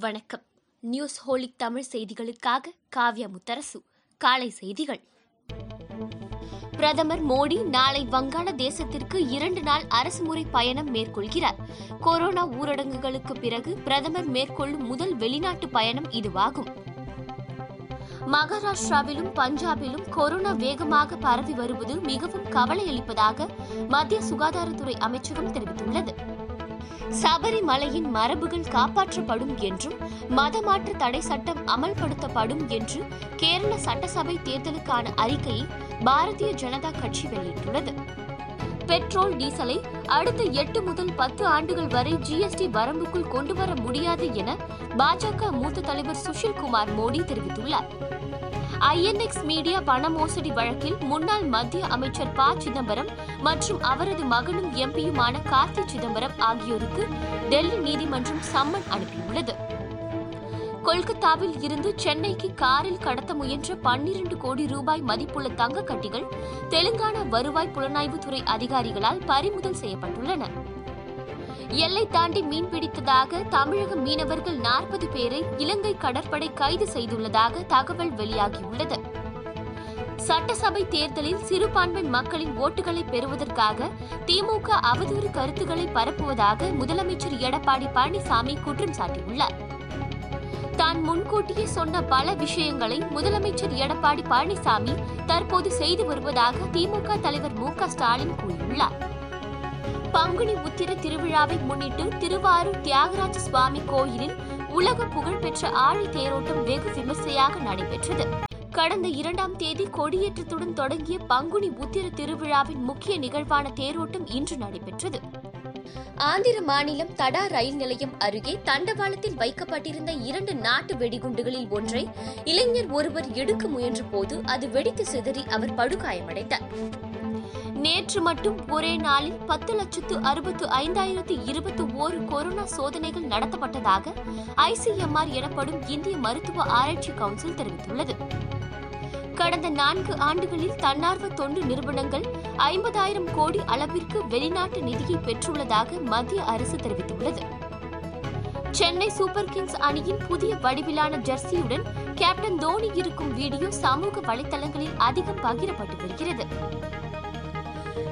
வணக்கம். News holic Tamil செய்திகளுக்காக காவ்யா முத்தரசு. காலை செய்திகள். பிரதமர் மோடி நாளை வங்காளதேசத்திற்கு இரண்டு நாள் அரசுமுறை பயணம் மேற்கொள்கிறார். கொரோனா ஊரடங்குகளுக்கு பிறகு பிரதமர் மேற்கொள்ளும் முதல் வெளிநாட்டு பயணம் இதுவாகும். மகாராஷ்டிராவிலும் பஞ்சாபிலும் கொரோனா வேகமாக பரவி வருவது மிகவும் கவலையளிப்பதாக மத்திய சுகாதாரத்துறை அமைச்சகம் தெரிவித்துள்ளது. சபரிமலையின் மரபுகள் காப்பாற்றப்படும் என்றும் மதமாற்று தடை சட்டம் அமல்படுத்தப்படும் என்று கேரள சட்டசபை தேர்தலுக்கான அறிக்கையை பாரதிய ஜனதா கட்சி வெளியிட்டுள்ளது. பெட்ரோல் டீசலை அடுத்த எட்டு முதல் பத்து ஆண்டுகள் வரை ஜிஎஸ்டி வரம்புக்குள் கொண்டுவர முடியாது என பாஜக மூத்த தலைவர் சுஷில் குமார் மோடி தெரிவித்துள்ளார். ஐஎன்எக்ஸ் மீடியா பண மோசடி வழக்கில் முன்னாள் மத்திய அமைச்சர் ப சிதம்பரம் மற்றும் அவரது மகனும் எம்பியுமான கார்த்தி சிதம்பரம் ஆகியோருக்கு டெல்லி நீதிமன்றம் சம்மன் அனுப்பியுள்ளது. கொல்கத்தாவில் இருந்து சென்னைக்கு காரில் கடத்த முயன்ற பன்னிரண்டு கோடி ரூபாய் மதிப்புள்ள தங்க கட்டிகள் தெலுங்கானா வருவாய் புலனாய்வுத்துறை அதிகாரிகளால் பறிமுதல் செய்யப்பட்டுள்ளன. எல்லை தாண்டி மீன்பிடித்ததாக தமிழக மீனவர்கள் நாற்பது பேரை இலங்கை கடற்படை கைது செய்துள்ளதாக தகவல் வெளியாகியுள்ளது. சட்டசபை தேர்தலில் சிறுபான்மை மக்களின் ஓட்டுகளை பெறுவதற்காக திமுக அவதூறு கருத்துக்களை பரப்புவதாக முதலமைச்சர் எடப்பாடி பழனிசாமி குற்றம் சாட்டியுள்ளார். தான் முன்கூட்டியே சொன்ன பல விஷயங்களை முதலமைச்சர் எடப்பாடி பழனிசாமி தற்போது செய்து வருவதாக திமுக தலைவர் மு ஸ்டாலின் கூறியுள்ளார். பங்குனி உத்திர திருவிழாவை முன்னிட்டு திருவாரூர் தியாகராஜ சுவாமி கோயிலில் உலக புகழ்பெற்ற ஆழி தேரோட்டம் வெகு விமர்சையாக நடைபெற்றது. கடந்த இரண்டாம் தேதி கொடியேற்றத்துடன் தொடங்கிய பங்குனி உத்திர திருவிழாவின் முக்கிய நிகழ்வான தேரோட்டம் இன்று நடைபெற்றது. ஆந்திர மாநிலம் தடா ரயில் நிலையம் அருகே தண்டவாளத்தில் வைக்கப்பட்டிருந்த இரண்டு நாட்டு வெடிகுண்டுகளில் ஒன்றை இளைஞர் ஒருவர் எடுக்க முயன்ற போது அது வெடித்து சிதறி அவர் படுகாயமடைந்தார். நேற்று மட்டும் ஒரே நாளில் பத்து லட்சத்து அறுபத்து ஐந்தாயிரத்து இருபத்தி ஓரு கொரோனா சோதனைகள் நடத்தப்பட்டதாக ஐசிஎம்ஆர் எனப்படும் இந்திய மருத்துவ ஆராய்ச்சி கவுன்சில் தெரிவித்துள்ளது. கடந்த நான்கு ஆண்டுகளில் தன்னார்வ தொண்டு நிறுவனங்கள் ஐம்பதாயிரம் கோடி அளவிற்கு வெளிநாட்டு நிதியை பெற்றுள்ளதாக மத்திய அரசு தெரிவித்துள்ளது. சென்னை சூப்பர் கிங்ஸ் அணியின் புதிய வடிவிலான ஜெர்சியுடன் கேப்டன் தோனி இருக்கும் வீடியோ சமூக வலைதளங்களில் அதிகம் பகிரப்பட்டு வருகிறது.